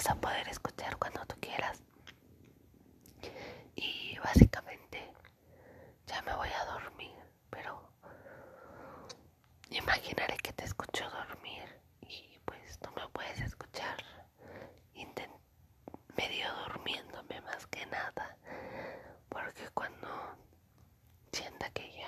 vas a poder escuchar cuando tú quieras. Y básicamente ya me voy a dormir, pero imaginaré que te escucho dormir y pues tú me puedes escuchar Intent medio durmiéndome más que nada, porque cuando sienta que